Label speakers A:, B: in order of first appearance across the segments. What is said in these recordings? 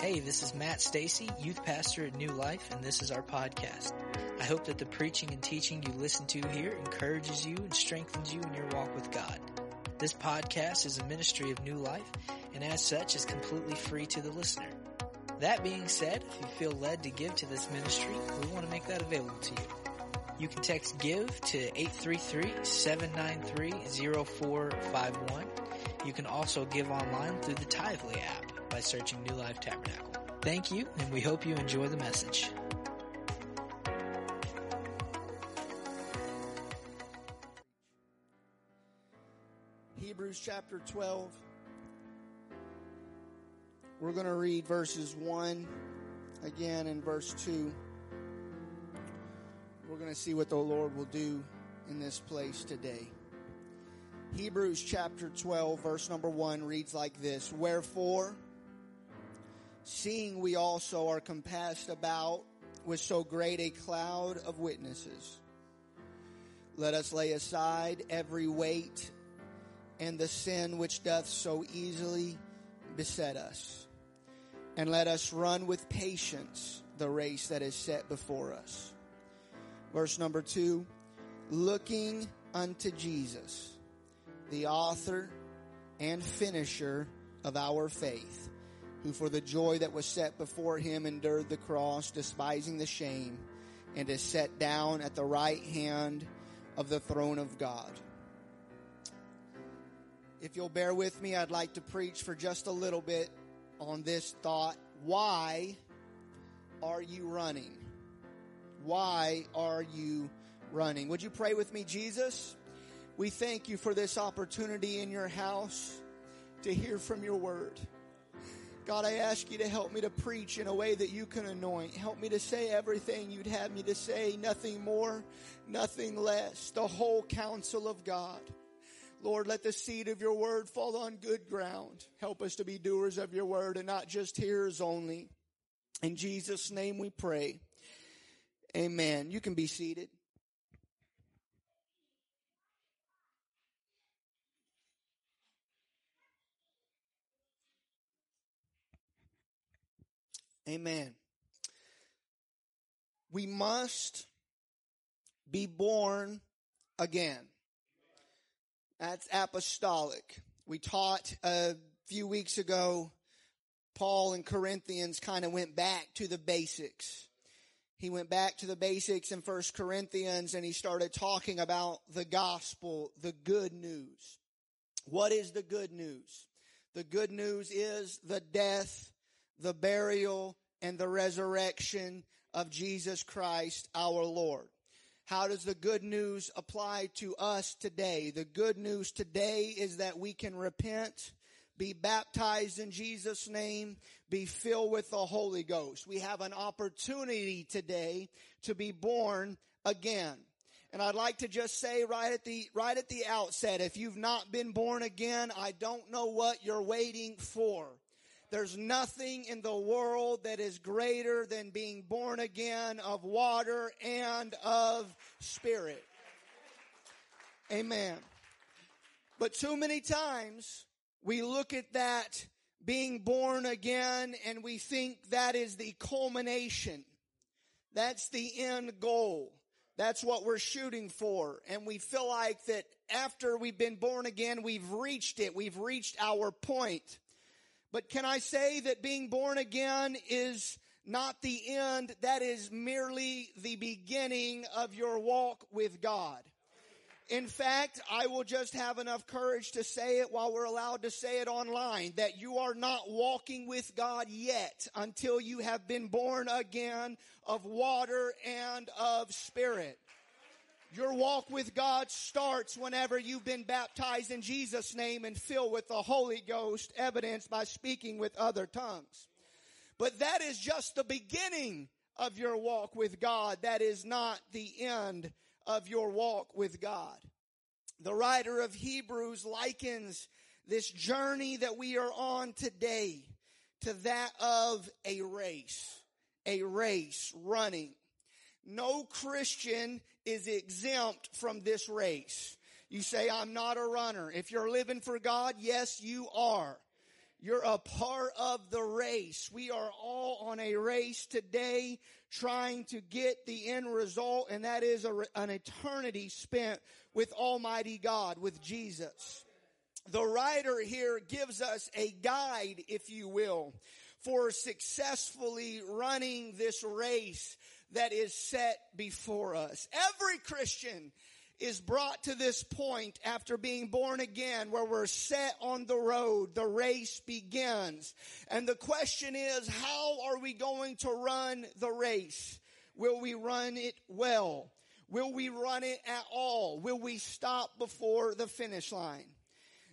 A: Hey, this is Mark Stacy, youth pastor at New Life, and this is our podcast. I hope that the preaching and teaching you listen to here encourages you and strengthens you in your walk with God. This podcast is a ministry of New Life, and as such is completely free to the listener. That being said, if you feel led to give to this ministry, we want to make that available to you. You can text GIVE to 833-793-0451. You can also give online through the Tithely app by searching New Life Tabernacle. Thank you, and we hope you enjoy the message.
B: Hebrews chapter 12. We're going to read verses 1 again and verse 2. We're going to see what the Lord will do in this place today. Hebrews chapter 12, verse number 1 reads like this Wherefore, seeing we also are compassed about with so great a cloud of witnesses, let us lay aside every weight and the sin which doth so easily beset us. And let us run with patience the race that is set before us. Verse number two, looking unto Jesus, the author and finisher of our faith, who for the joy that was set before him endured the cross, despising the shame, and is set down at the right hand of the throne of God. If you'll bear with me, I'd like to preach for just a little bit on this thought. Why are you running? Why are you running? Would you pray with me, Jesus? We thank you for this opportunity in your house to hear from your word. God, I ask you to help me to preach in a way that you can anoint. Help me to say everything you'd have me to say, nothing more, nothing less. The whole counsel of God. Lord, let the seed of your word fall on good ground. Help us to be doers of your word and not just hearers only. In Jesus' name we pray. Amen. You can be seated. Amen. We must be born again. That's apostolic. We taught a few weeks ago, Paul in Corinthians kind of went back to the basics. He went back to the basics in First Corinthians and he started talking about the gospel, the good news. What is the good news? The good news is the death, the burial, and the resurrection of Jesus Christ our Lord. How does the good news apply to us today? The good news today is that we can repent, be baptized in Jesus name, be filled with the Holy Ghost. We have an opportunity today to be born again. And I'd like to just say right at the, right at the outset, if you've not been born again, I don't know what you're waiting for. There's nothing in the world that is greater than being born again of water and of spirit. Amen. But too many times we look at that being born again and we think that is the culmination. That's the end goal. That's what we're shooting for. And we feel like that after we've been born again, we've reached it. We've reached our point. But can I say that being born again is not the end, that is merely the beginning of your walk with God. In fact, I will just have enough courage to say it while we're allowed to say it online that you are not walking with God yet until you have been born again of water and of spirit. Your walk with God starts whenever you've been baptized in Jesus' name and filled with the Holy Ghost, evidenced by speaking with other tongues. But that is just the beginning of your walk with God. That is not the end of your walk with God. The writer of Hebrews likens this journey that we are on today to that of a race. A race running. No Christian is exempt from this race. You say, I'm not a runner. If you're living for God, yes, you are. You're a part of the race. We are all on a race today trying to get the end result, and that is a, an eternity spent with Almighty God, with Jesus. The writer here gives us a guide, if you will, for successfully running this race that is set before us. Every Christian is brought to this point after being born again where we're set on the road. The race begins. And the question is, how are we going to run the race? Will we run it well? Will we run it at all? Will we stop before the finish line?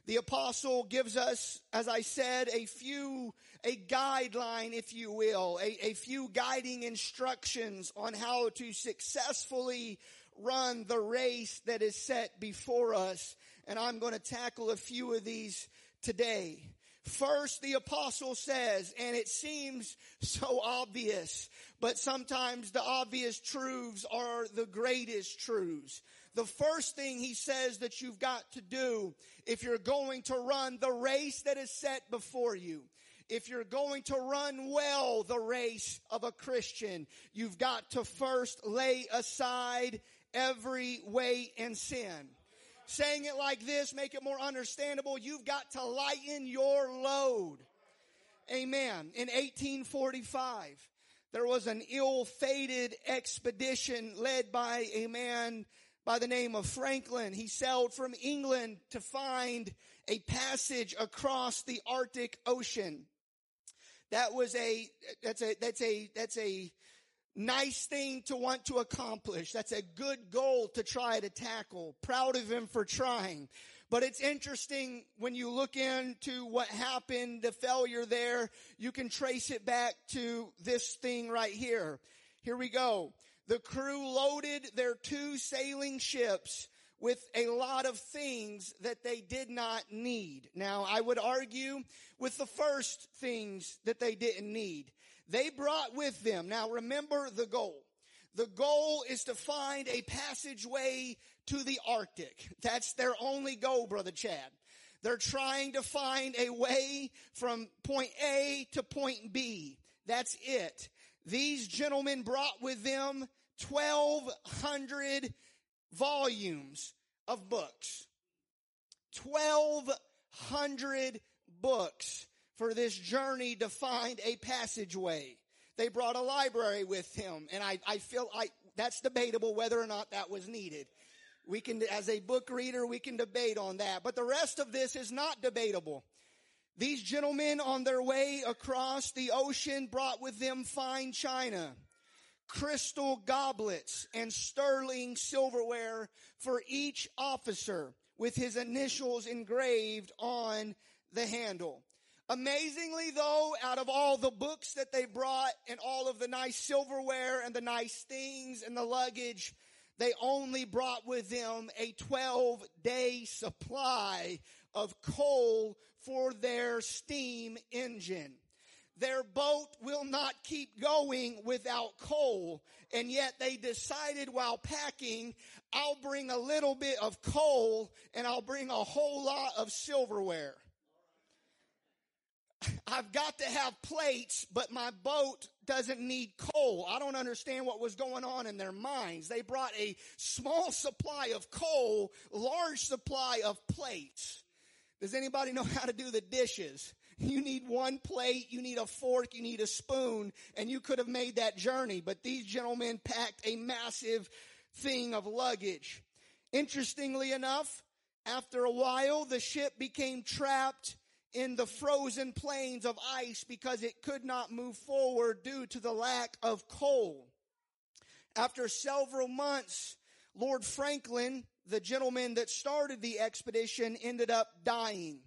B: The apostle gives us, as I said, a few, a guideline, if you will, a, a few guiding instructions on how to successfully run the race that is set before us. And I'm going to tackle a few of these today. First, the apostle says, and it seems so obvious, but sometimes the obvious truths are the greatest truths the first thing he says that you've got to do if you're going to run the race that is set before you, if you're going to run well the race of a Christian, you've got to first lay aside every weight and sin. Saying it like this, make it more understandable. You've got to lighten your load. Amen. In 1845, there was an ill-fated expedition led by a man by the name of Franklin. He sailed from England to find a passage across the Arctic Ocean. That was a, that's a, that's a, that's a nice thing to want to accomplish. That's a good goal to try to tackle. Proud of him for trying. But it's interesting when you look into what happened, the failure there, you can trace it back to this thing right here. Here we go. The crew loaded their two sailing ships with a lot of things that they did not need. Now, I would argue with the first things that they didn't need. They brought with them, now remember the goal. The goal is to find a passageway to the Arctic. That's their only goal, Brother Chad. They're trying to find a way from point A to point B. That's it. These gentlemen brought with them 1200 volumes of books. 1200 books for this journey to find a passageway. They brought a library with him and I, I feel like that's debatable whether or not that was needed. We can, as a book reader, we can debate on that, but the rest of this is not debatable. These gentlemen on their way across the ocean brought with them fine china crystal goblets and sterling silverware for each officer with his initials engraved on the handle. Amazingly though, out of all the books that they brought and all of the nice silverware and the nice things and the luggage, they only brought with them a 12 day supply of coal for their steam engine. Their boat will not keep going without coal. And yet they decided while packing, I'll bring a little bit of coal and I'll bring a whole lot of silverware. I've got to have plates, but my boat doesn't need coal. I don't understand what was going on in their minds. They brought a small supply of coal, large supply of plates. Does anybody know how to do the dishes? You need one plate, you need a fork, you need a spoon, and you could have made that journey. But these gentlemen packed a massive thing of luggage. Interestingly enough, after a while, the ship became trapped in the frozen plains of ice because it could not move forward due to the lack of coal. After several months, Lord Franklin, the gentleman that started the expedition, ended up dying.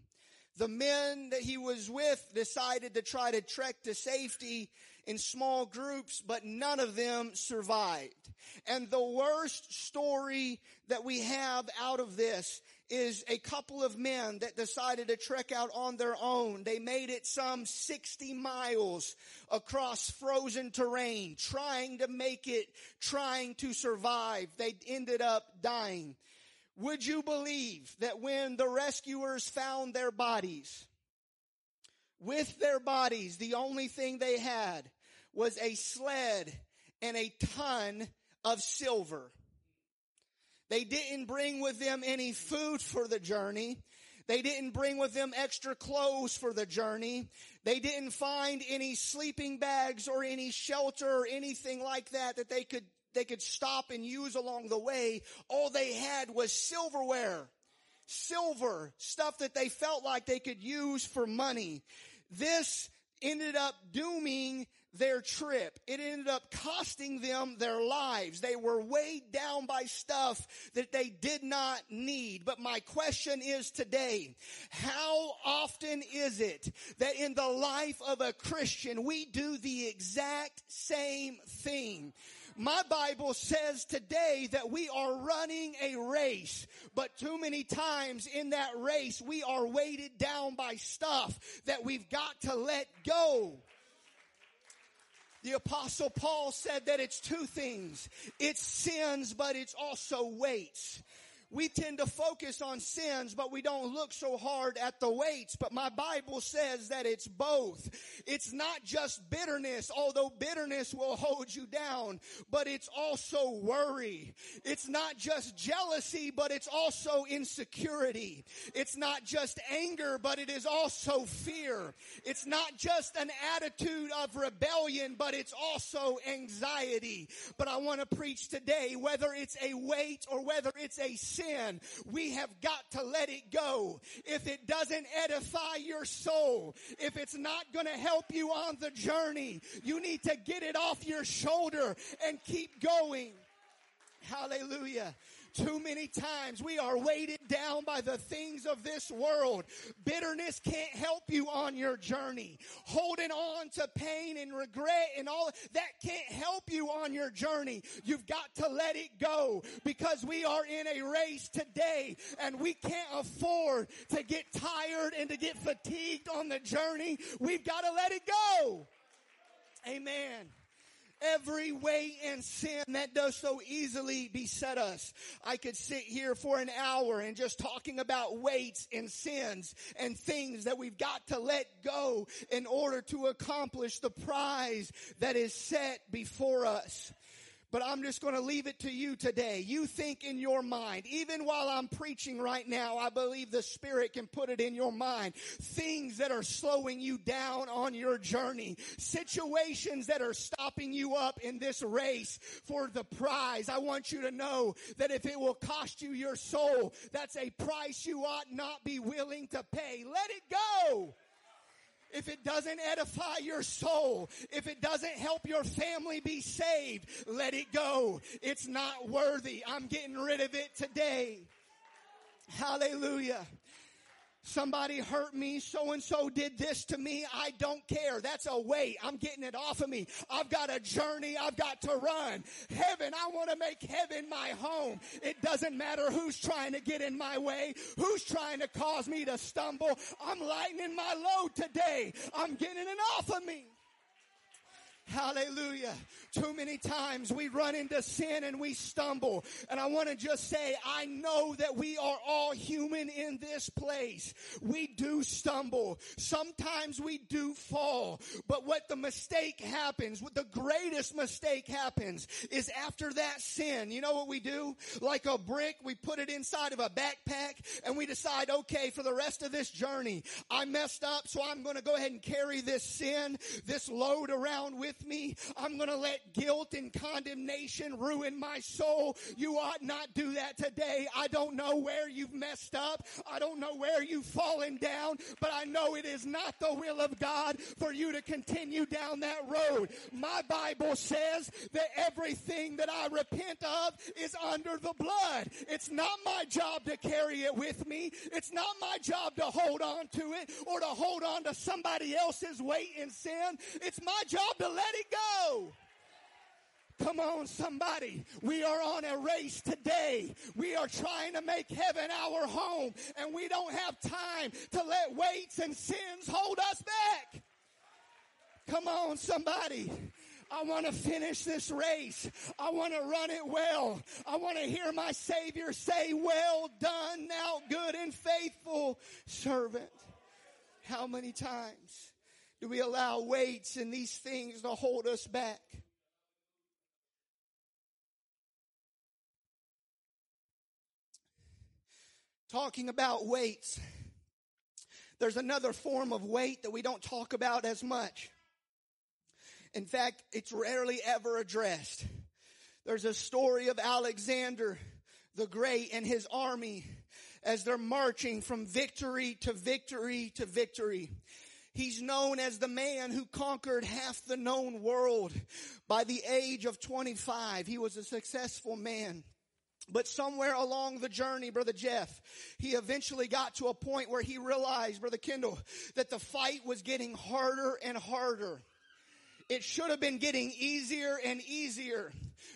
B: The men that he was with decided to try to trek to safety in small groups, but none of them survived. And the worst story that we have out of this is a couple of men that decided to trek out on their own. They made it some 60 miles across frozen terrain, trying to make it, trying to survive. They ended up dying. Would you believe that when the rescuers found their bodies, with their bodies, the only thing they had was a sled and a ton of silver. They didn't bring with them any food for the journey. They didn't bring with them extra clothes for the journey. They didn't find any sleeping bags or any shelter or anything like that that they could, they could stop and use along the way. All they had was silverware. Silver, stuff that they felt like they could use for money. This ended up dooming their trip. It ended up costing them their lives. They were weighed down by stuff that they did not need. But my question is today, how often is it that in the life of a Christian we do the exact same thing? My Bible says today that we are running a race, but too many times in that race we are weighted down by stuff that we've got to let go. The apostle Paul said that it's two things. It's sins, but it's also weights we tend to focus on sins, but we don't look so hard at the weights. But my Bible says that it's both. It's not just bitterness, although bitterness will hold you down, but it's also worry. It's not just jealousy, but it's also insecurity. It's not just anger, but it is also fear. It's not just an attitude of rebellion, but it's also anxiety. But I want to preach today, whether it's a weight or whether it's a sin, sin, we have got to let it go. If it doesn't edify your soul, if it's not going to help you on the journey, you need to get it off your shoulder and keep going. Hallelujah. Too many times we are weighted down by the things of this world. Bitterness can't help you on your journey. Holding on to pain and regret and all that can't help you on your journey. You've got to let it go because we are in a race today and we can't afford to get tired and to get fatigued on the journey. We've got to let it go. Amen every weight and sin that does so easily beset us. I could sit here for an hour and just talking about weights and sins and things that we've got to let go in order to accomplish the prize that is set before us. But I'm just going to leave it to you today. You think in your mind, even while I'm preaching right now, I believe the Spirit can put it in your mind. Things that are slowing you down on your journey. Situations that are stopping you up in this race for the prize. I want you to know that if it will cost you your soul, that's a price you ought not be willing to pay. Let it go if it doesn't edify your soul, if it doesn't help your family be saved, let it go. It's not worthy. I'm getting rid of it today. Hallelujah. Somebody hurt me. So and so did this to me. I don't care. That's a weight. I'm getting it off of me. I've got a journey I've got to run. Heaven, I want to make heaven my home. It doesn't matter who's trying to get in my way, who's trying to cause me to stumble. I'm lightening my load today. I'm getting it off of me. Hallelujah. Too many times we run into sin and we stumble. And I want to just say, I know that we are all human in this place. We do stumble. Sometimes we do fall. But what the mistake happens, what the greatest mistake happens is after that sin, you know what we do? Like a brick, we put it inside of a backpack and we decide, okay, for the rest of this journey, I messed up, so I'm going to go ahead and carry this sin, this load around with me. I'm going to let guilt and condemnation ruin my soul. You ought not do that today. I don't know where you've messed up. I don't know where you've fallen down, but I know it is not the will of God for you to continue down that road. My Bible says that everything that I repent of is under the blood. It's not my job to carry it with me. It's not my job to hold on to it or to hold on to somebody else's weight in sin. It's my job to let it go. Come on, somebody. We are on a race today. We are trying to make heaven our home, and we don't have time to let weights and sins hold us back. Come on, somebody. I want to finish this race. I want to run it well. I want to hear my Savior say, Well done, now good and faithful servant. How many times? Do we allow weights and these things to hold us back? Talking about weights. There's another form of weight that we don't talk about as much. In fact, it's rarely ever addressed. There's a story of Alexander the Great and his army as they're marching from victory to victory to victory. He's known as the man who conquered half the known world by the age of 25. He was a successful man. But somewhere along the journey, Brother Jeff, he eventually got to a point where he realized, Brother Kendall, that the fight was getting harder and harder. It should have been getting easier and easier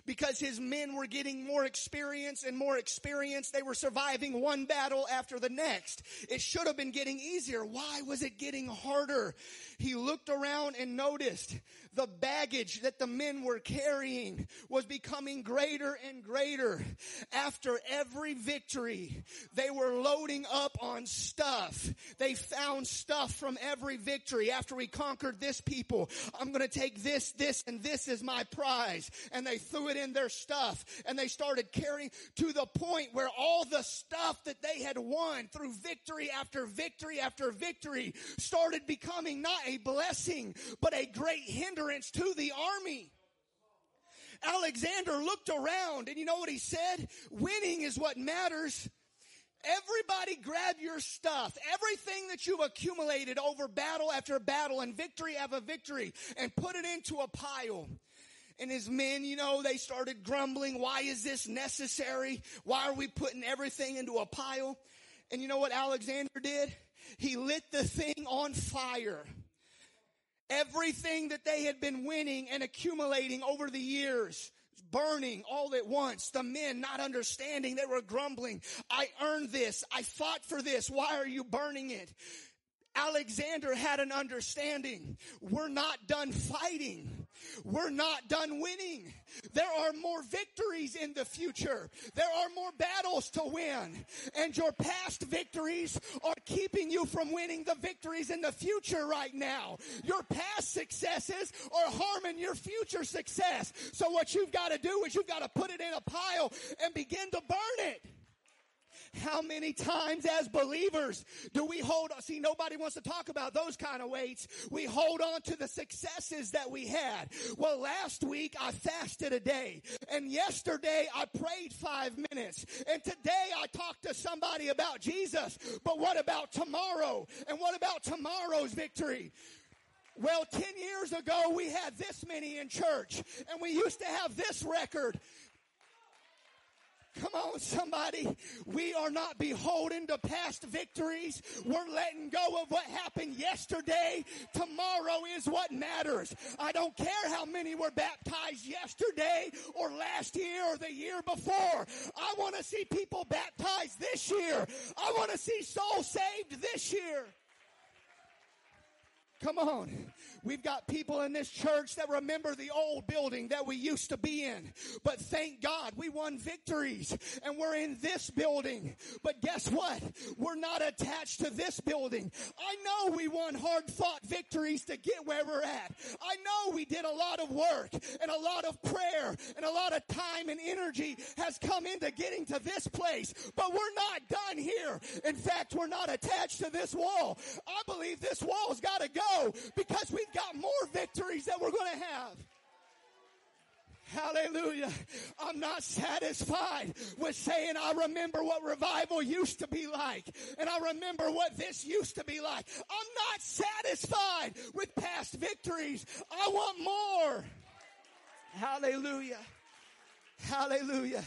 B: because his men were getting more experience and more experience. They were surviving one battle after the next. It should have been getting easier. Why was it getting harder? He looked around and noticed the baggage that the men were carrying was becoming greater and greater. After every victory, they were loading up on stuff. They found stuff from every victory. After we conquered this people, I'm going to take this, this, and this is my prize. And they threw it in their stuff and they started carrying to the point where all the stuff that they had won through victory after victory after victory started becoming not a blessing, but a great hindrance to the army. Alexander looked around and you know what he said? Winning is what matters. Everybody grab your stuff, everything that you've accumulated over battle after battle and victory after victory and put it into a pile. And his men, you know, they started grumbling. Why is this necessary? Why are we putting everything into a pile? And you know what Alexander did? He lit the thing on fire. Everything that they had been winning and accumulating over the years, burning all at once. The men not understanding, they were grumbling. I earned this. I fought for this. Why are you burning it? Alexander had an understanding. We're not done fighting. We're not done winning. There are more victories in the future. There are more battles to win. And your past victories are keeping you from winning the victories in the future right now. Your past successes are harming your future success. So what you've got to do is you've got to put it in a pile and begin to burn it. How many times as believers do we hold on? See, nobody wants to talk about those kind of weights. We hold on to the successes that we had. Well, last week I fasted a day and yesterday I prayed five minutes and today I talked to somebody about Jesus. But what about tomorrow? And what about tomorrow's victory? Well, 10 years ago, we had this many in church, and we used to have this record. Come on, somebody. We are not beholden to past victories. We're letting go of what happened yesterday. Tomorrow is what matters. I don't care how many were baptized yesterday or last year or the year before. I want to see people baptized this year. I want to see souls saved this year. Come on. We've got people in this church that remember the old building that we used to be in. But thank God we won victories and we're in this building. But guess what? We're not attached to this building. I know we won hard fought victories to get where we're at. I know we did a lot of work and a lot of prayer and a lot of time and energy has come into getting to this place. But we're not done here. In fact, we're not attached to this wall. I believe this wall's got to go because we've got more victories that we're going to have. Hallelujah. I'm not satisfied with saying I remember what revival used to be like and I remember what this used to be like. I'm not satisfied with past victories. I want more. Hallelujah. Hallelujah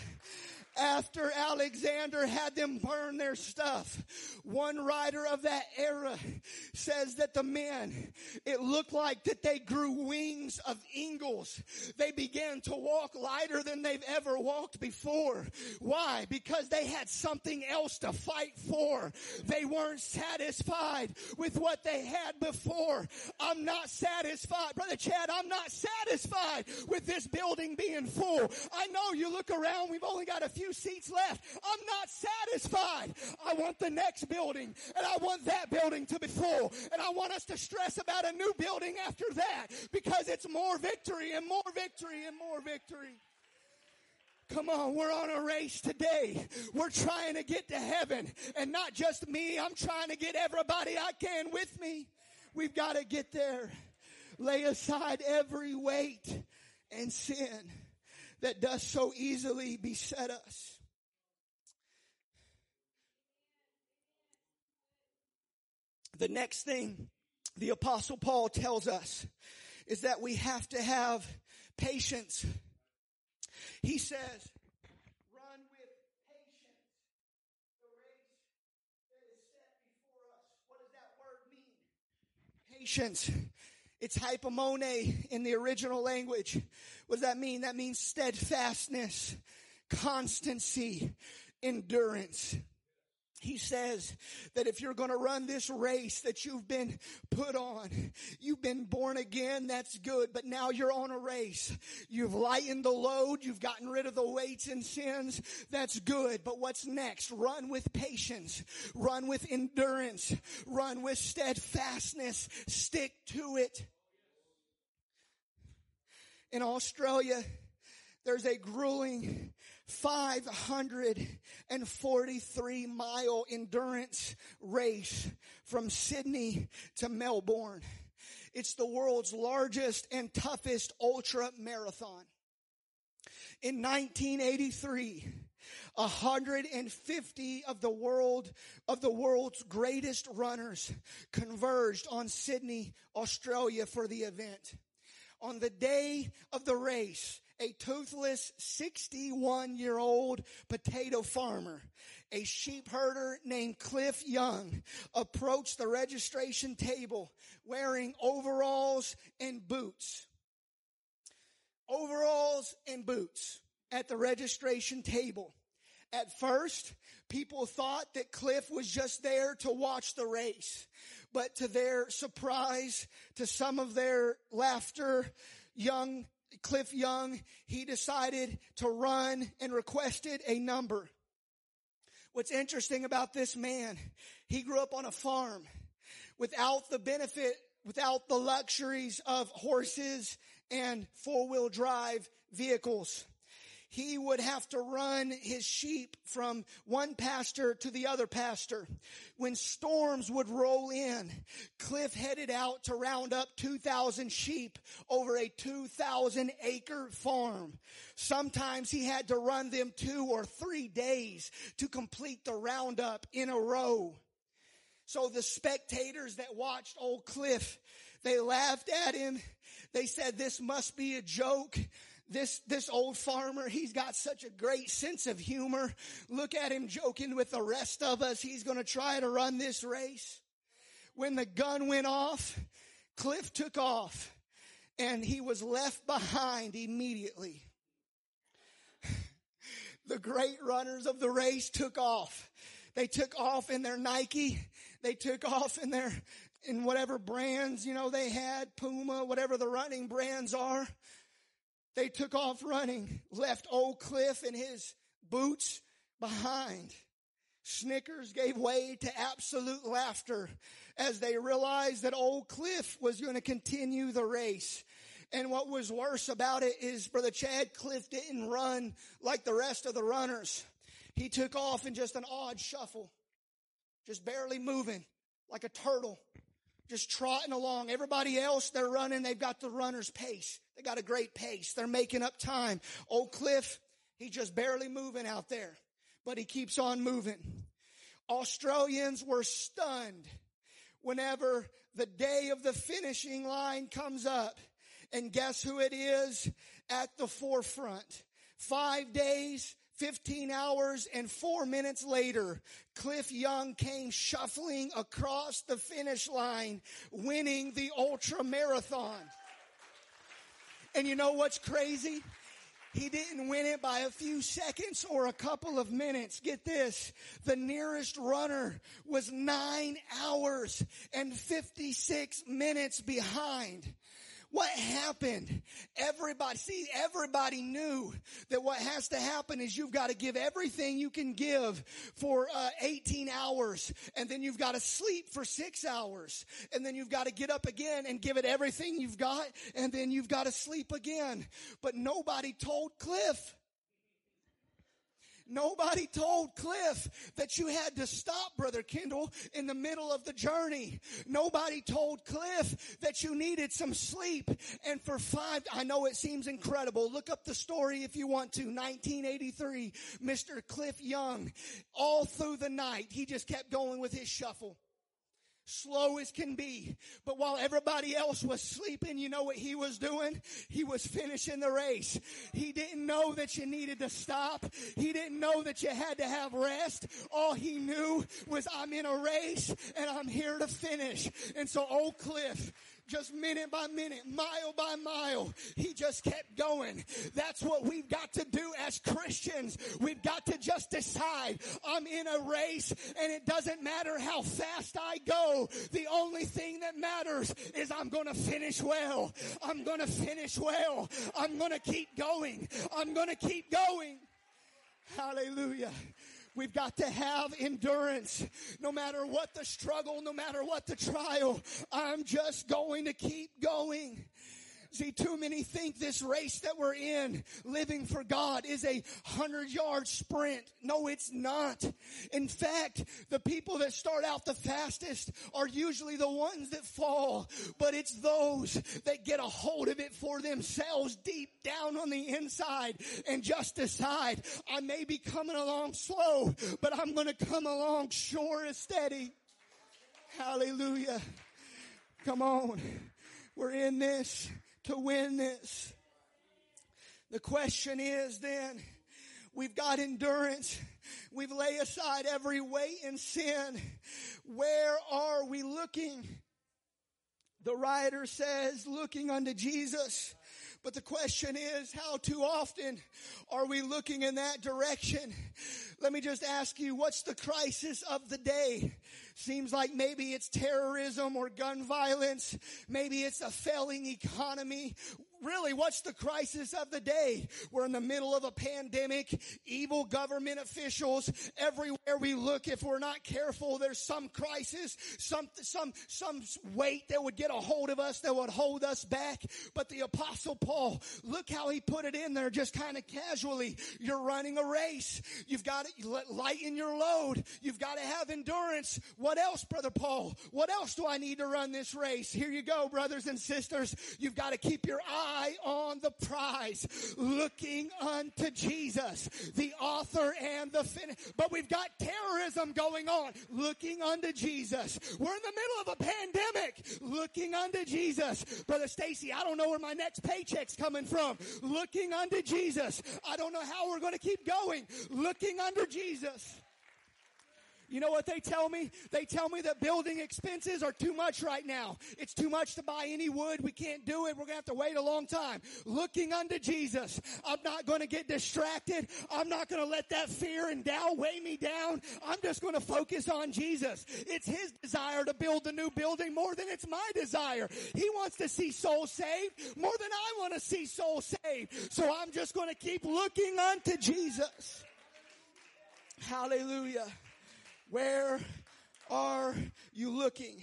B: after Alexander had them burn their stuff. One writer of that era says that the men, it looked like that they grew wings of eagles. They began to walk lighter than they've ever walked before. Why? Because they had something else to fight for. They weren't satisfied with what they had before. I'm not satisfied. Brother Chad, I'm not satisfied with this building being full. I know you look around, we've only got a few seats left. I'm not satisfied. I want the next building and I want that building to be full and I want us to stress about a new building after that because it's more victory and more victory and more victory. Come on, we're on a race today. We're trying to get to heaven and not just me. I'm trying to get everybody I can with me. We've got to get there. Lay aside every weight and sin that does so easily beset us. The next thing the apostle Paul tells us is that we have to have patience. He says, run with patience the race that is set before us. What does that word mean? Patience. It's hypomone in the original language. What does that mean? That means steadfastness, constancy, endurance. He says that if you're going to run this race that you've been put on, you've been born again, that's good, but now you're on a race. You've lightened the load, you've gotten rid of the weights and sins, that's good, but what's next? Run with patience, run with endurance, run with steadfastness, stick to it. In Australia, there's a grueling 543 mile endurance race from Sydney to Melbourne. It's the world's largest and toughest ultra marathon. In 1983, 150 of the world, of the world's greatest runners converged on Sydney, Australia for the event. On the day of the race, a toothless 61 year old potato farmer, a sheep herder named Cliff Young, approached the registration table wearing overalls and boots. Overalls and boots at the registration table. At first, people thought that Cliff was just there to watch the race. But to their surprise, to some of their laughter, young Cliff Young, he decided to run and requested a number. What's interesting about this man, he grew up on a farm without the benefit, without the luxuries of horses and four wheel drive vehicles he would have to run his sheep from one pasture to the other pasture. When storms would roll in, Cliff headed out to round up 2,000 sheep over a 2,000 acre farm. Sometimes he had to run them two or three days to complete the roundup in a row. So the spectators that watched old Cliff, they laughed at him. They said, this must be a joke this, this old farmer, he's got such a great sense of humor. Look at him joking with the rest of us. He's going to try to run this race. When the gun went off, Cliff took off and he was left behind immediately. The great runners of the race took off. They took off in their Nike. They took off in their, in whatever brands, you know, they had, Puma, whatever the running brands are. They took off running, left old Cliff and his boots behind. Snickers gave way to absolute laughter as they realized that old Cliff was going to continue the race. And what was worse about it is Brother Chad Cliff didn't run like the rest of the runners. He took off in just an odd shuffle, just barely moving like a turtle just trotting along. Everybody else, they're running. They've got the runner's pace. They got a great pace. They're making up time. Old Cliff, he's just barely moving out there, but he keeps on moving. Australians were stunned whenever the day of the finishing line comes up. And guess who it is at the forefront? Five days, 15 hours and four minutes later, Cliff Young came shuffling across the finish line, winning the ultra marathon. And you know what's crazy? He didn't win it by a few seconds or a couple of minutes. Get this. The nearest runner was nine hours and 56 minutes behind. What happened? Everybody, see, everybody knew that what has to happen is you've got to give everything you can give for uh, 18 hours, and then you've got to sleep for six hours, and then you've got to get up again and give it everything you've got, and then you've got to sleep again. But nobody told Cliff. Nobody told Cliff that you had to stop, Brother Kendall, in the middle of the journey. Nobody told Cliff that you needed some sleep. And for five, I know it seems incredible. Look up the story if you want to. 1983, Mr. Cliff Young. All through the night, he just kept going with his shuffle slow as can be. But while everybody else was sleeping, you know what he was doing? He was finishing the race. He didn't know that you needed to stop. He didn't know that you had to have rest. All he knew was I'm in a race and I'm here to finish. And so Old Cliff just minute by minute, mile by mile. He just kept going. That's what we've got to do as Christians. We've got to just decide I'm in a race and it doesn't matter how fast I go. The only thing that matters is I'm going to finish well. I'm going to finish well. I'm going to keep going. I'm going to keep going. Hallelujah. We've got to have endurance. No matter what the struggle, no matter what the trial, I'm just going to keep going. See, too many think this race that we're in, living for God, is a hundred yard sprint. No, it's not. In fact, the people that start out the fastest are usually the ones that fall, but it's those that get a hold of it for themselves deep down on the inside and just decide, I may be coming along slow, but I'm going to come along sure and steady. Hallelujah. Come on. We're in this to win this. The question is then, we've got endurance. We've laid aside every weight and sin. Where are we looking? The writer says, looking unto Jesus. But the question is, how too often are we looking in that direction? Let me just ask you, what's the crisis of the day? Seems like maybe it's terrorism or gun violence. Maybe it's a failing economy really what's the crisis of the day? We're in the middle of a pandemic, evil government officials, everywhere we look, if we're not careful, there's some crisis, some, some, some weight that would get a hold of us that would hold us back. But the apostle Paul, look how he put it in there just kind of casually. You're running a race. You've got to lighten your load. You've got to have endurance. What else, brother Paul? What else do I need to run this race? Here you go, brothers and sisters. You've got to keep your eye eye on the prize, looking unto Jesus, the author and the finish. But we've got terrorism going on, looking unto Jesus. We're in the middle of a pandemic, looking unto Jesus. Brother Stacy, I don't know where my next paycheck's coming from. Looking unto Jesus. I don't know how we're going to keep going. Looking unto Jesus. You know what they tell me? They tell me that building expenses are too much right now. It's too much to buy any wood. We can't do it. We're going to have to wait a long time. Looking unto Jesus. I'm not going to get distracted. I'm not going to let that fear and doubt weigh me down. I'm just going to focus on Jesus. It's His desire to build the new building more than it's my desire. He wants to see souls saved more than I want to see souls saved. So I'm just going to keep looking unto Jesus. Hallelujah. Where are you looking?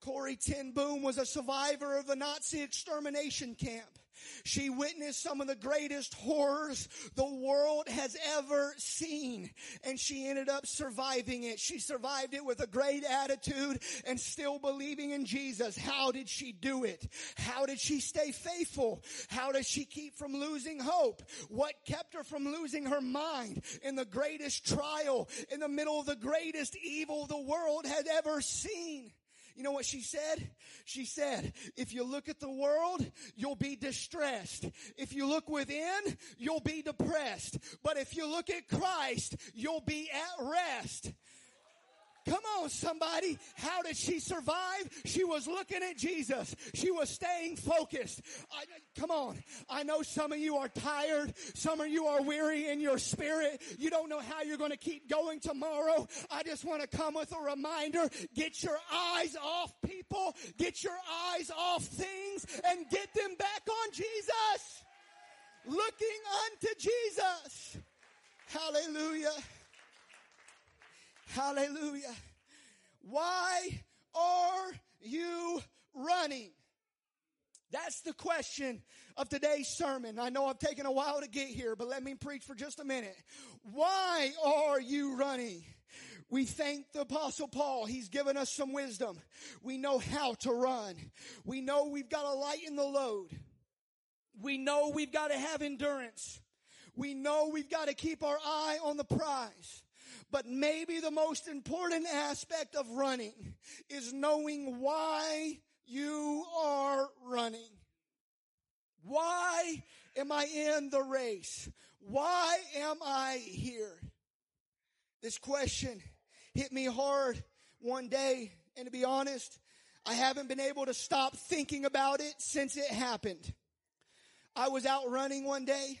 B: Corrie ten Boom was a survivor of a Nazi extermination camp. She witnessed some of the greatest horrors the world has ever seen. And she ended up surviving it. She survived it with a great attitude and still believing in Jesus. How did she do it? How did she stay faithful? How did she keep from losing hope? What kept her from losing her mind in the greatest trial, in the middle of the greatest evil the world had ever seen? You know what she said? She said, if you look at the world, you'll be distressed. If you look within, you'll be depressed. But if you look at Christ, you'll be at rest. Come on, somebody. How did she survive? She was looking at Jesus. She was staying focused. I, come on. I know some of you are tired. Some of you are weary in your spirit. You don't know how you're going to keep going tomorrow. I just want to come with a reminder. Get your eyes off people. Get your eyes off things and get them back on Jesus. Looking unto Jesus. Hallelujah. Hallelujah. Why are you running? That's the question of today's sermon. I know I've taken a while to get here, but let me preach for just a minute. Why are you running? We thank the apostle Paul. He's given us some wisdom. We know how to run. We know we've got to lighten the load. We know we've got to have endurance. We know we've got to keep our eye on the prize. But maybe the most important aspect of running is knowing why you are running. Why am I in the race? Why am I here? This question hit me hard one day, and to be honest, I haven't been able to stop thinking about it since it happened. I was out running one day,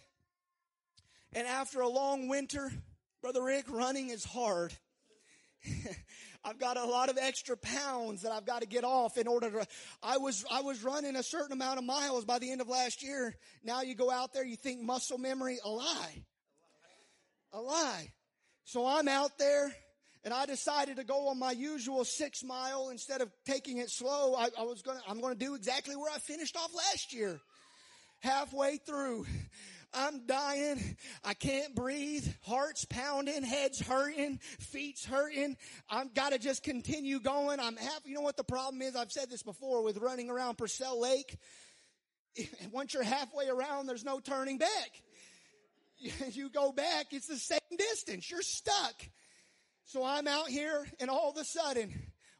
B: and after a long winter, Brother Rick, running is hard. I've got a lot of extra pounds that I've got to get off in order to, I was, I was running a certain amount of miles by the end of last year. Now you go out there, you think muscle memory, a lie. A lie. So I'm out there and I decided to go on my usual six mile instead of taking it slow. I, I was gonna, I'm gonna do exactly where I finished off last year. Halfway through, I'm dying. I can't breathe. Heart's pounding, head's hurting, feet's hurting. I've got to just continue going. I'm half, you know what the problem is? I've said this before with running around Purcell Lake. Once you're halfway around, there's no turning back. You go back, it's the same distance. You're stuck. So I'm out here and all of a sudden,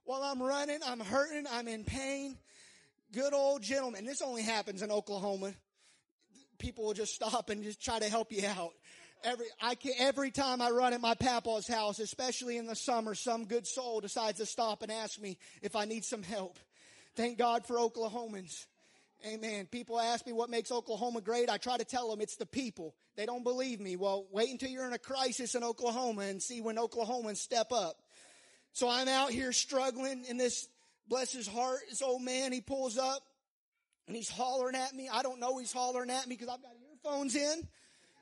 B: while I'm running, I'm hurting, I'm in pain. Good old gentleman. This only happens in Oklahoma people will just stop and just try to help you out. Every, I can, every time I run at my papa's house, especially in the summer, some good soul decides to stop and ask me if I need some help. Thank God for Oklahomans. Amen. People ask me what makes Oklahoma great. I try to tell them it's the people. They don't believe me. Well, wait until you're in a crisis in Oklahoma and see when Oklahomans step up. So I'm out here struggling and this, bless his heart, this old man, he pulls up and he's hollering at me. I don't know he's hollering at me because I've got earphones in.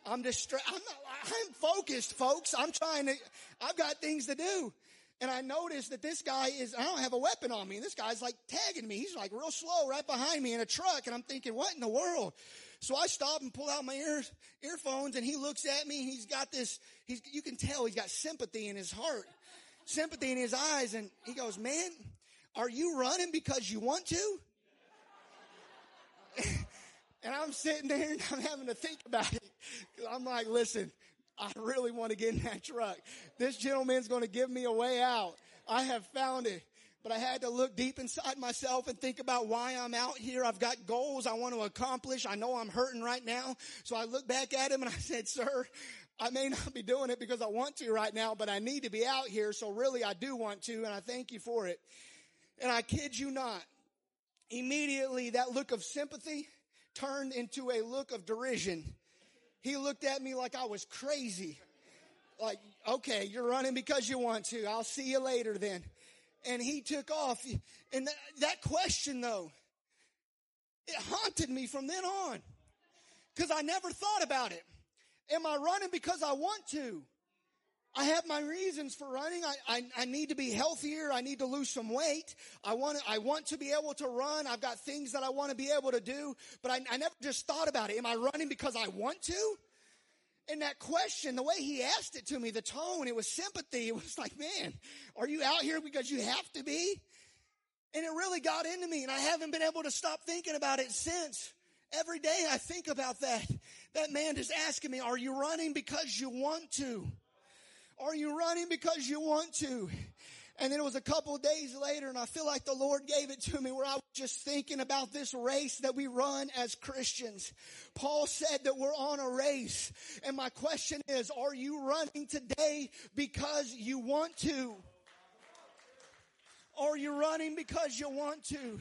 B: I'm distracted. I'm not, I'm focused, folks. I'm trying to, I've got things to do. And I noticed that this guy is, I don't have a weapon on me. And This guy's like tagging me. He's like real slow right behind me in a truck. And I'm thinking, what in the world? So I stop and pull out my ear, earphones and he looks at me and he's got this, he's, you can tell he's got sympathy in his heart, sympathy in his eyes. And he goes, man, are you running because you want to? And I'm sitting there and I'm having to think about it. I'm like, listen, I really want to get in that truck. This gentleman's going to give me a way out. I have found it. But I had to look deep inside myself and think about why I'm out here. I've got goals I want to accomplish. I know I'm hurting right now. So I looked back at him and I said, sir, I may not be doing it because I want to right now, but I need to be out here. So really I do want to and I thank you for it. And I kid you not, Immediately, that look of sympathy turned into a look of derision. He looked at me like I was crazy. Like, okay, you're running because you want to. I'll see you later then. And he took off. And that, that question though, it haunted me from then on. Cause I never thought about it. Am I running because I want to? I have my reasons for running. I, I, I, need to be healthier. I need to lose some weight. I want to, I want to be able to run. I've got things that I want to be able to do, but I, I never just thought about it. Am I running because I want to? And that question, the way he asked it to me, the tone, it was sympathy. It was like, man, are you out here because you have to be? And it really got into me and I haven't been able to stop thinking about it since. Every day I think about that. That man is asking me, are you running because you want to? Are you running because you want to? And then it was a couple days later and I feel like the Lord gave it to me where I was just thinking about this race that we run as Christians. Paul said that we're on a race. And my question is, are you running today because you want to? or you're running because you want to.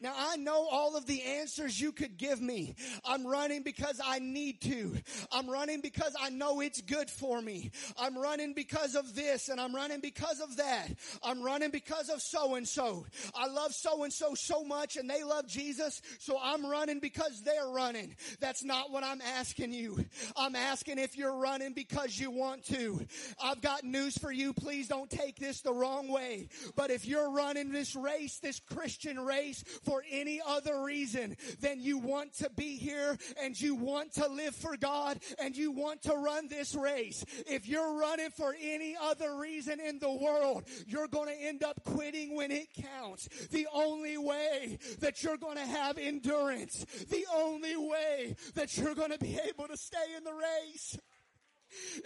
B: Now I know all of the answers you could give me. I'm running because I need to. I'm running because I know it's good for me. I'm running because of this and I'm running because of that. I'm running because of so and so. I love so and so so much and they love Jesus. So I'm running because they're running. That's not what I'm asking you. I'm asking if you're running because you want to. I've got news for you. Please don't take this the wrong way. But if you're running this race, this Christian race for any other reason than you want to be here and you want to live for God and you want to run this race. If you're running for any other reason in the world, you're going to end up quitting when it counts. The only way that you're going to have endurance, the only way that you're going to be able to stay in the race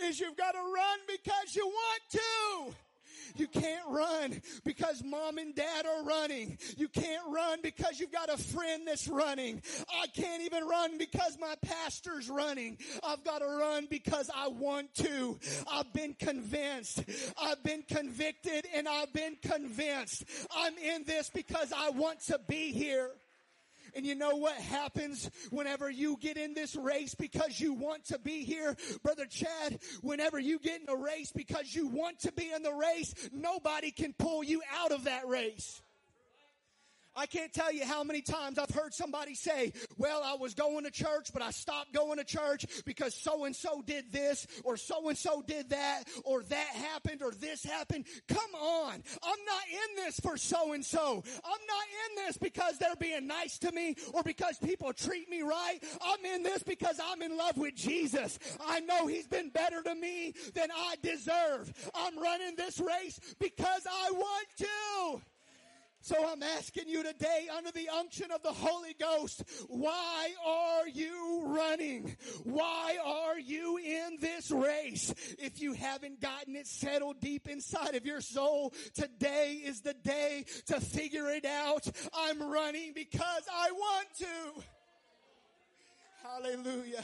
B: is you've got to run because you want to. You can't run because mom and dad are running. You can't run because you've got a friend that's running. I can't even run because my pastor's running. I've got to run because I want to. I've been convinced. I've been convicted and I've been convinced. I'm in this because I want to be here. And you know what happens whenever you get in this race because you want to be here? Brother Chad, whenever you get in a race because you want to be in the race, nobody can pull you out of that race. I can't tell you how many times I've heard somebody say, well, I was going to church, but I stopped going to church because so and so did this or so and so did that or that happened or this happened. Come on. I'm not in this for so and so. I'm not in this because they're being nice to me or because people treat me right. I'm in this because I'm in love with Jesus. I know he's been better to me than I deserve. I'm running this race because I want to. So I'm asking you today, under the unction of the Holy Ghost, why are you running? Why are you in this race? If you haven't gotten it settled deep inside of your soul, today is the day to figure it out. I'm running because I want to. Hallelujah.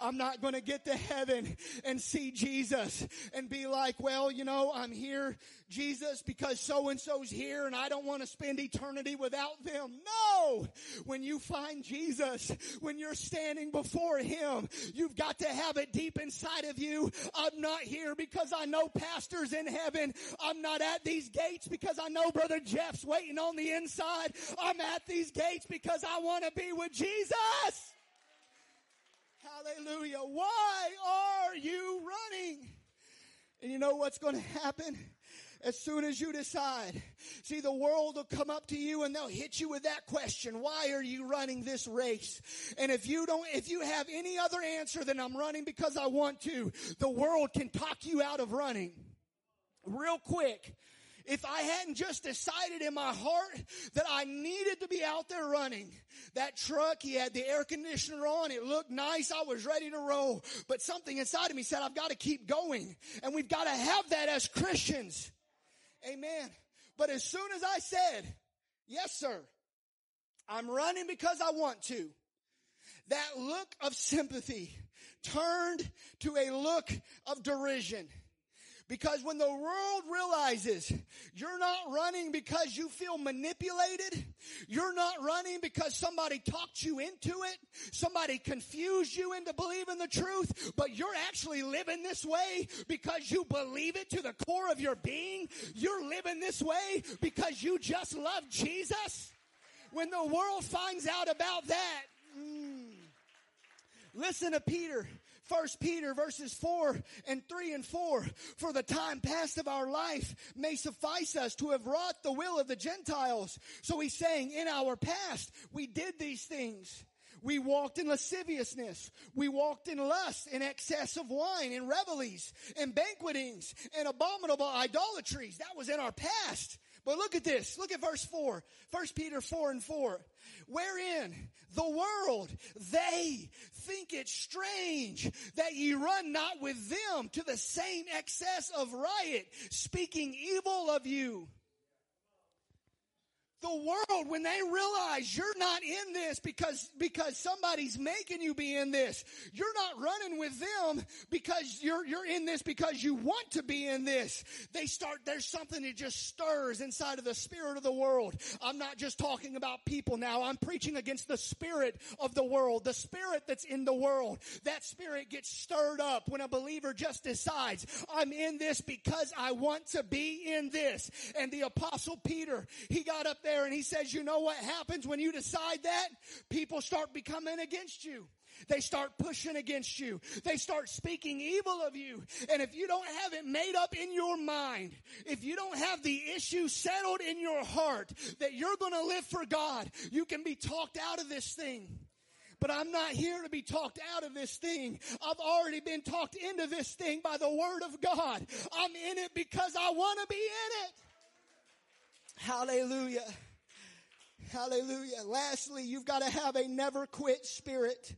B: I'm not going to get to heaven and see Jesus and be like, well, you know, I'm here, Jesus, because so and so's here and I don't want to spend eternity without them. No! When you find Jesus, when you're standing before Him, you've got to have it deep inside of you. I'm not here because I know pastors in heaven. I'm not at these gates because I know Brother Jeff's waiting on the inside. I'm at these gates because I want to be with Jesus. Hallelujah. Why are you running? And you know what's going to happen? As soon as you decide, see the world will come up to you and they'll hit you with that question. Why are you running this race? And if you don't, if you have any other answer than I'm running because I want to, the world can talk you out of running real quick if I hadn't just decided in my heart that I needed to be out there running. That truck, he had the air conditioner on. It looked nice. I was ready to roll. But something inside of me said, I've got to keep going. And we've got to have that as Christians. Amen. But as soon as I said, yes, sir, I'm running because I want to, that look of sympathy turned to a look of derision. Because when the world realizes you're not running because you feel manipulated, you're not running because somebody talked you into it, somebody confused you into believing the truth, but you're actually living this way because you believe it to the core of your being. You're living this way because you just love Jesus. When the world finds out about that, mm, listen to Peter. First Peter verses 4 and 3 and 4. For the time past of our life may suffice us to have wrought the will of the Gentiles. So he's saying in our past we did these things. We walked in lasciviousness. We walked in lust, in excess of wine, in revelries, in banquetings, and abominable idolatries. That was in our past. But look at this. Look at verse 4. 1 Peter 4 and 4. Wherein the world, they think it strange that ye run not with them to the same excess of riot, speaking evil of you. The world when they realize you're not in this because because somebody's making you be in this. You're not running with them because you're you're in this because you want to be in this. They start there's something that just stirs inside of the spirit of the world. I'm not just talking about people now. I'm preaching against the spirit of the world the spirit that's in the world. That spirit gets stirred up when a believer just decides i'm in this because i want to be in this. And the apostle peter he got up there and he says, you know what happens when you decide that? People start becoming against you. They start pushing against you. They start speaking evil of you. And if you don't have it made up in your mind, if you don't have the issue settled in your heart that you're going to live for God, you can be talked out of this thing. But I'm not here to be talked out of this thing. I've already been talked into this thing by the word of God. I'm in it because I want to be in it. Hallelujah. Hallelujah. Lastly, you've got to have a never quit spirit.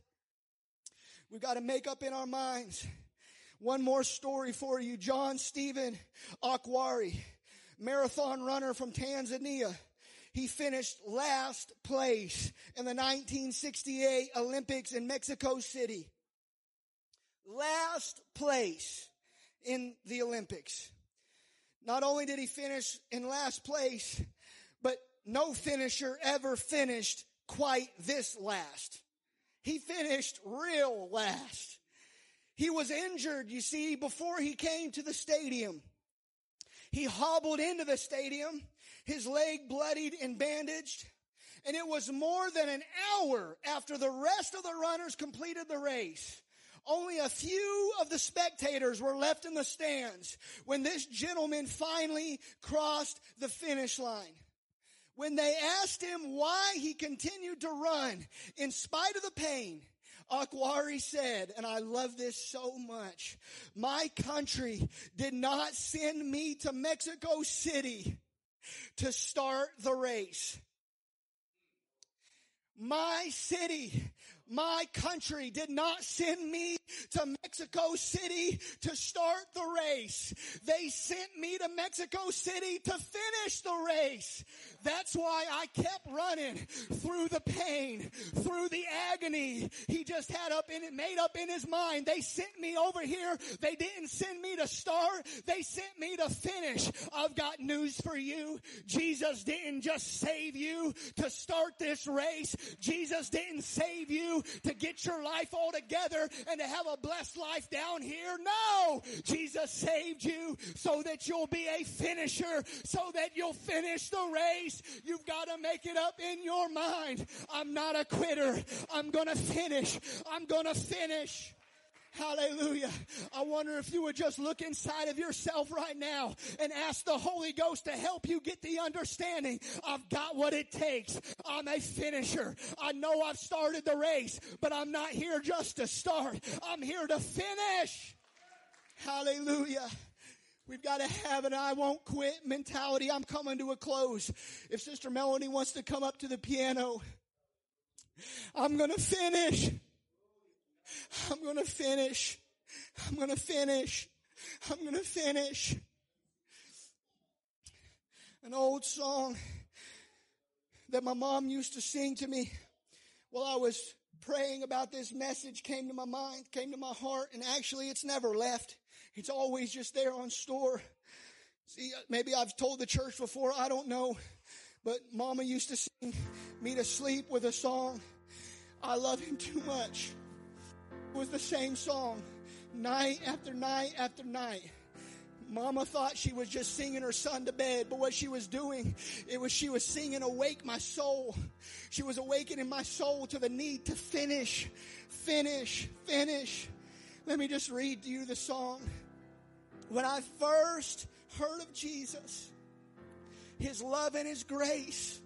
B: We've got to make up in our minds. One more story for you. John Stephen Akhwari, marathon runner from Tanzania. He finished last place in the 1968 Olympics in Mexico City. Last place in the Olympics. Not only did he finish in last place, but no finisher ever finished quite this last. He finished real last. He was injured, you see, before he came to the stadium. He hobbled into the stadium, his leg bloodied and bandaged, and it was more than an hour after the rest of the runners completed the race. Only a few of the spectators were left in the stands when this gentleman finally crossed the finish line. When they asked him why he continued to run in spite of the pain, Akhwari said, and I love this so much, my country did not send me to Mexico City to start the race. My city my country did not send me to Mexico City to start the race. They sent me to Mexico City to finish the race. That's why I kept running through the pain, through the agony. He just had up in it, made up in his mind. They sent me over here. They didn't send me to start. They sent me to finish. I've got news for you. Jesus didn't just save you to start this race. Jesus didn't save you to get your life all together and to have a blessed life down here. No! Jesus saved you so that you'll be a finisher, so that you'll finish the race. You've got to make it up in your mind. I'm not a quitter. I'm gonna finish. I'm gonna finish. Hallelujah. I wonder if you would just look inside of yourself right now and ask the Holy Ghost to help you get the understanding. I've got what it takes. I'm a finisher. I know I've started the race, but I'm not here just to start. I'm here to finish. Hallelujah. We've got to have an I won't quit mentality. I'm coming to a close. If Sister Melanie wants to come up to the piano, I'm going to finish. I'm going to finish. I'm going to finish. I'm going to finish. An old song that my mom used to sing to me while I was praying about this message came to my mind, came to my heart, and actually it's never left. It's always just there on store. See, maybe I've told the church before, I don't know, but mama used to sing me to sleep with a song. I love him too much It was the same song night after night after night. Mama thought she was just singing her son to bed, but what she was doing, it was she was singing awake my soul. She was awakening my soul to the need to finish, finish, finish. Let me just read to you the song. When I first heard of Jesus, his love and his grace,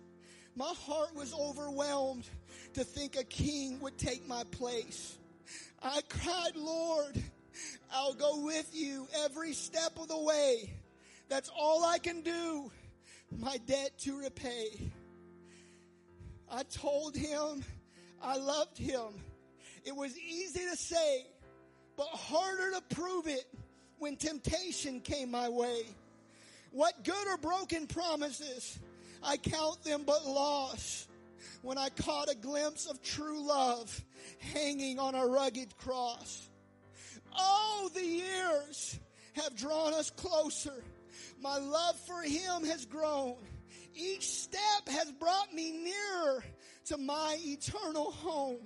B: my heart was overwhelmed to think a king would take my place. I cried, Lord, I'll go with you every step of the way. That's all I can do. My debt to repay. I told him I loved him. It was easy to say, but harder to prove it when temptation came my way. What good or broken promises I count them but loss when I caught a glimpse of true love hanging on a rugged cross. Oh, the years have drawn us closer. My love for him has grown. Each step has brought me nearer to my eternal home.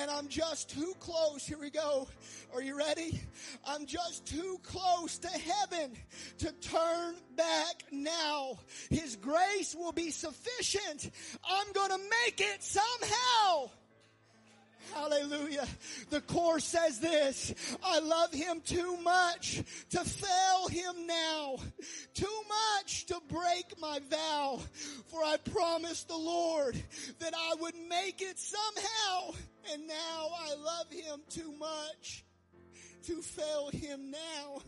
B: And I'm just too close. Here we go. Are you ready? I'm just too close to heaven to turn back now. His grace will be sufficient. I'm going to make it somehow. Hallelujah. The chorus says this, I love him too much to fail him now, too much to break my vow, for I promised the Lord that I would make it somehow, and now I love him too much to fail him now.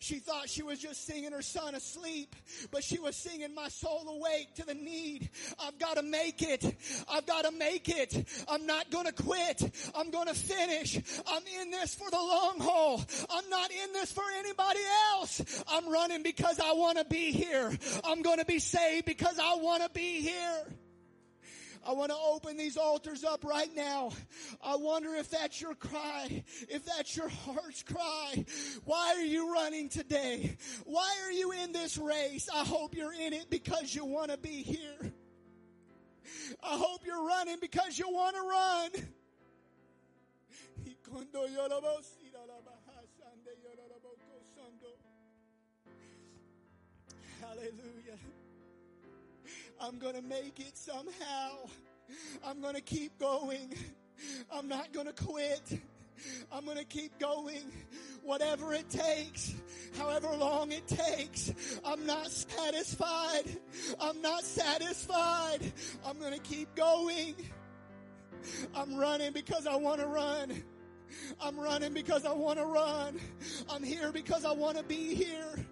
B: She thought she was just singing her son asleep, but she was singing my soul awake to the need. I've got to make it. I've got to make it. I'm not going to quit. I'm going to finish. I'm in this for the long haul. I'm not in this for anybody else. I'm running because I want to be here. I'm going to be saved because I want to be here. I want to open these altars up right now. I wonder if that's your cry, if that's your heart's cry. Why are you running today? Why are you in this race? I hope you're in it because you want to be here. I hope you're running because you want to run. Hallelujah. I'm going to make it somehow. I'm going to keep going. I'm not going to quit. I'm going to keep going. Whatever it takes, however long it takes, I'm not satisfied. I'm not satisfied. I'm going to keep going. I'm running because I want to run. I'm running because I want to run. I'm here because I want to be here.